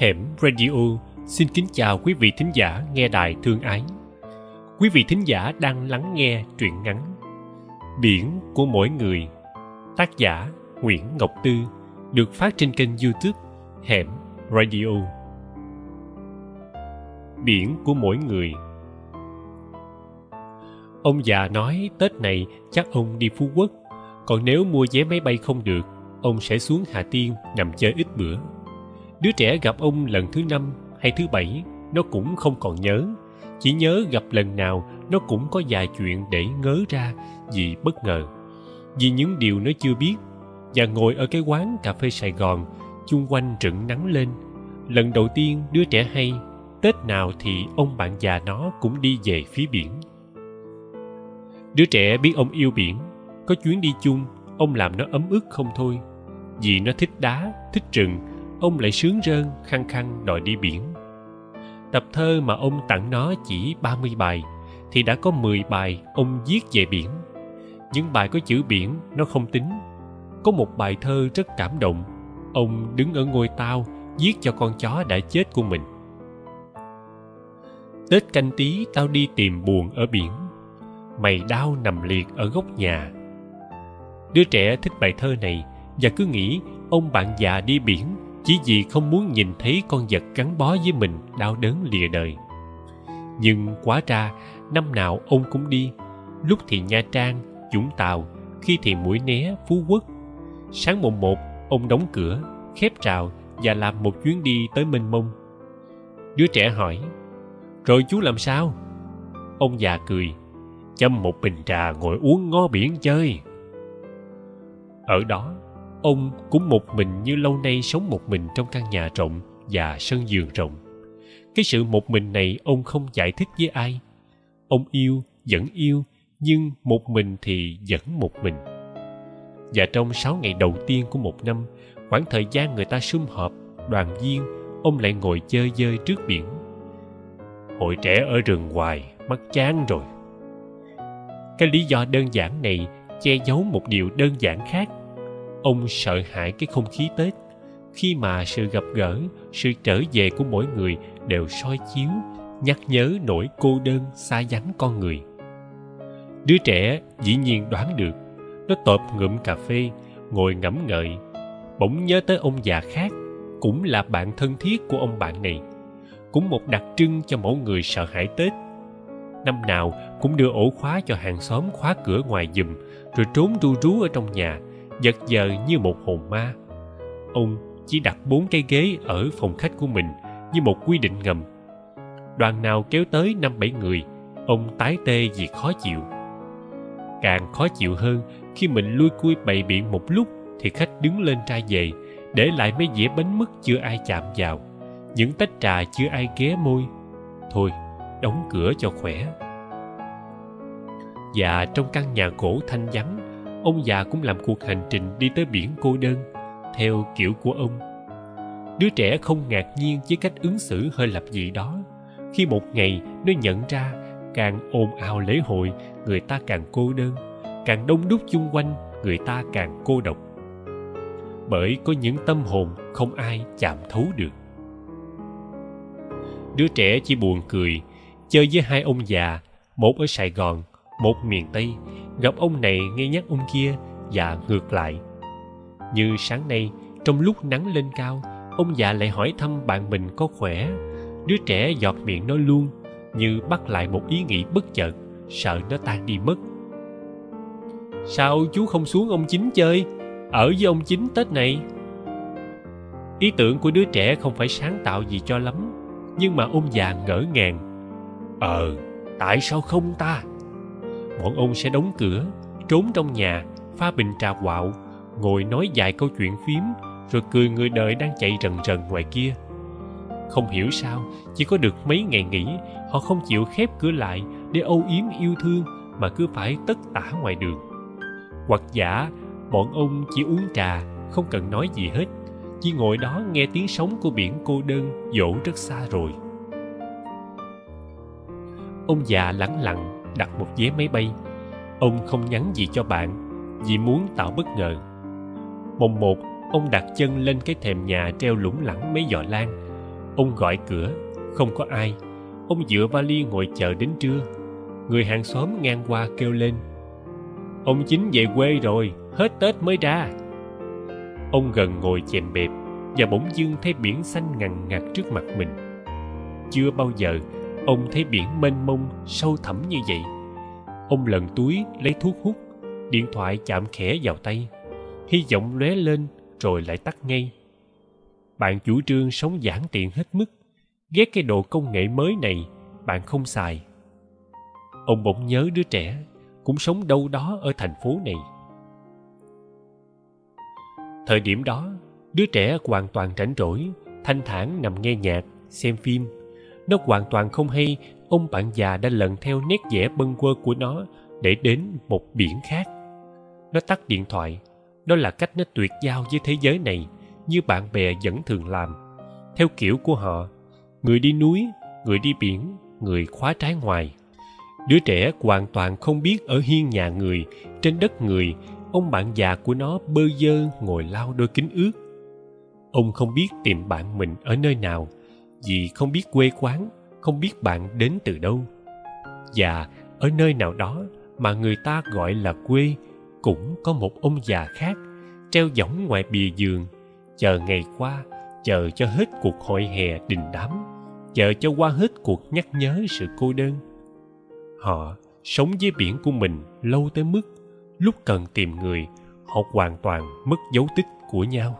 Hẻm Radio. Xin kính chào quý vị thính giả nghe đài thương ái. Quý vị thính giả đang lắng nghe truyện ngắn Biển của mỗi người, Tác giả Nguyễn Ngọc Tư, được phát trên kênh youtube Hẻm Radio. Biển của mỗi người. Ông già nói Tết này chắc ông đi Phú Quốc, Còn nếu mua vé máy bay không được, Ông sẽ xuống Hà Tiên nằm chơi ít bữa. Đứa trẻ gặp ông lần thứ năm hay thứ bảy, Nó cũng không còn nhớ. Chỉ nhớ gặp lần nào, Nó cũng có vài chuyện để ngớ ra Vì bất ngờ. Vì những điều nó chưa biết Và ngồi ở cái quán cà phê Sài Gòn, chung quanh rựng nắng lên. Lần đầu tiên đứa trẻ hay, tết nào thì ông bạn già nó cũng đi về phía biển. Đứa trẻ biết ông yêu biển, có chuyến đi chung, ông làm nó ấm ức không thôi. Vì nó thích đá, thích rừng ông lại sướng rơn, khăng khăng đòi đi biển. Tập thơ mà ông tặng nó chỉ 30 bài, thì đã có 10 bài ông viết về biển. Những bài có chữ biển, nó không tính. Có một bài thơ rất cảm động. Ông đứng ở ngôi tao giết cho con chó đã chết của mình. Tết canh tí, tao đi tìm buồn ở biển. Mày đau nằm liệt ở góc nhà. Đứa trẻ thích bài thơ này và cứ nghĩ ông bạn già đi biển chỉ vì không muốn nhìn thấy con vật gắn bó với mình đau đớn lìa đời. Nhưng quá ra, năm nào ông cũng đi. Lúc thì nha trang, vũng tàu, khi thì mũi né, phú quốc. Sáng mùng một, ông đóng cửa, khép rào và làm một chuyến đi tới mênh mông. Đứa trẻ hỏi, rồi chú làm sao? Ông già cười, châm một bình trà ngồi uống ngó biển chơi. Ở đó ông cũng một mình như lâu nay sống một mình trong căn nhà rộng và sân vườn rộng. Cái sự một mình này ông không giải thích với ai. Ông yêu, vẫn yêu, nhưng một mình thì vẫn một mình. Và trong sáu ngày đầu tiên của một năm, khoảng thời gian người ta sum họp, đoàn viên, ông lại ngồi chơi dơi trước biển. Hội trẻ ở rừng hoài mất chán rồi. Cái lý do đơn giản này che giấu một điều đơn giản khác ông sợ hãi cái không khí tết. Khi mà sự gặp gỡ, sự trở về của mỗi người đều soi chiếu, nhắc nhớ nỗi cô đơn xa vắng con người. Đứa trẻ dĩ nhiên đoán được, nó tộp ngụm cà phê, ngồi ngẫm ngợi. Bỗng nhớ tới ông già khác, cũng là bạn thân thiết của ông bạn này, cũng một đặc trưng cho mỗi người sợ hãi tết. Năm nào cũng đưa ổ khóa cho hàng xóm khóa cửa ngoài giùm, rồi trốn ru rú ở trong nhà giật giờ như một hồn ma. Ông chỉ đặt bốn cái ghế ở phòng khách của mình như một quy định ngầm. Đoàn nào kéo tới năm bảy người, ông tái tê vì khó chịu. Càng khó chịu hơn, khi mình lui cui bày biện một lúc thì khách đứng lên ra về, để lại mấy dĩa bánh mứt chưa ai chạm vào. Những tách trà chưa ai ghé môi. Thôi, đóng cửa cho khỏe. Và trong căn nhà gỗ thanh vắng ông già cũng làm cuộc hành trình đi tới biển cô đơn, theo kiểu của ông. Đứa trẻ không ngạc nhiên với cách ứng xử hơi lập dị đó. Khi một ngày nó nhận ra càng ồn ào lễ hội, người ta càng cô đơn, càng đông đúc chung quanh, người ta càng cô độc. Bởi có những tâm hồn không ai chạm thấu được. Đứa trẻ chỉ buồn cười, chơi với hai ông già, một ở sài gòn một miền tây, gặp ông này nghe nhắc ông kia và ngược lại. Như sáng nay, trong lúc nắng lên cao, ông già lại hỏi thăm bạn mình có khỏe. Đứa trẻ giọt miệng nói luôn, như bắt lại một ý nghĩ bất chợt, sợ nó tan đi mất. Sao chú không xuống ông chính chơi? Ở với ông chính tết này. Ý tưởng của đứa trẻ không phải sáng tạo gì cho lắm, nhưng mà ông già ngỡ ngàng. Ờ tại sao không ta? Bọn ông sẽ đóng cửa, trốn trong nhà, pha bình trà quạo, ngồi nói vài câu chuyện phím, rồi cười người đời đang chạy rần rần ngoài kia. Không hiểu sao, chỉ có được mấy ngày nghỉ, họ không chịu khép cửa lại để âu yếm yêu thương mà cứ phải tất tả ngoài đường. Hoặc giả, bọn ông chỉ uống trà, không cần nói gì hết, chỉ ngồi đó nghe tiếng sóng của biển cô đơn dỗ rất xa rồi. Ông già lẳng lặng đặt một vé máy bay. Ông không nhắn gì cho bạn vì muốn tạo bất ngờ. Mùng một, ông đặt chân lên cái thềm nhà treo lủng lẳng mấy giỏ lan. Ông gọi cửa, không có ai. Ông dựa vali ngồi chờ đến trưa. Người hàng xóm ngang qua kêu lên, ông chính về quê rồi, hết tết mới ra. Ông gần ngồi chèm bẹp và bỗng dưng thấy biển xanh ngằn ngặt trước mặt mình. Chưa bao giờ ông thấy biển mênh mông, sâu thẳm như vậy. Ông lần túi lấy thuốc hút, điện thoại chạm khẽ vào tay. Hy vọng lóe lên, rồi lại tắt ngay. Bạn chủ trương sống giản tiện hết mức. Ghét cái đồ công nghệ mới này, bạn không xài. Ông bỗng nhớ đứa trẻ, cũng sống đâu đó ở thành phố này. Thời điểm đó, đứa trẻ hoàn toàn rảnh rỗi, thanh thản nằm nghe nhạc, xem phim nó hoàn toàn không hay. Ông bạn già đã lần theo nét vẽ bâng quơ của nó để đến một biển khác. Nó tắt điện thoại. Đó là cách nó tuyệt giao với thế giới này, như bạn bè vẫn thường làm. Theo kiểu của họ, người đi núi, người đi biển, người khóa trái ngoài. Đứa trẻ hoàn toàn không biết ở hiên nhà người, trên đất người. Ông bạn già của nó bơ vơ ngồi lau đôi kính ướt. Ông không biết tìm bạn mình ở nơi nào vì không biết quê quán, không biết bạn đến từ đâu. Và ở nơi nào đó mà người ta gọi là quê, cũng có một ông già khác treo võng ngoài bìa giường, chờ ngày qua, chờ cho hết cuộc hội hè đình đám, chờ cho qua hết cuộc nhắc nhớ sự cô đơn. Họ sống với biển của mình lâu tới mức, lúc cần tìm người, họ hoàn toàn mất dấu tích của nhau.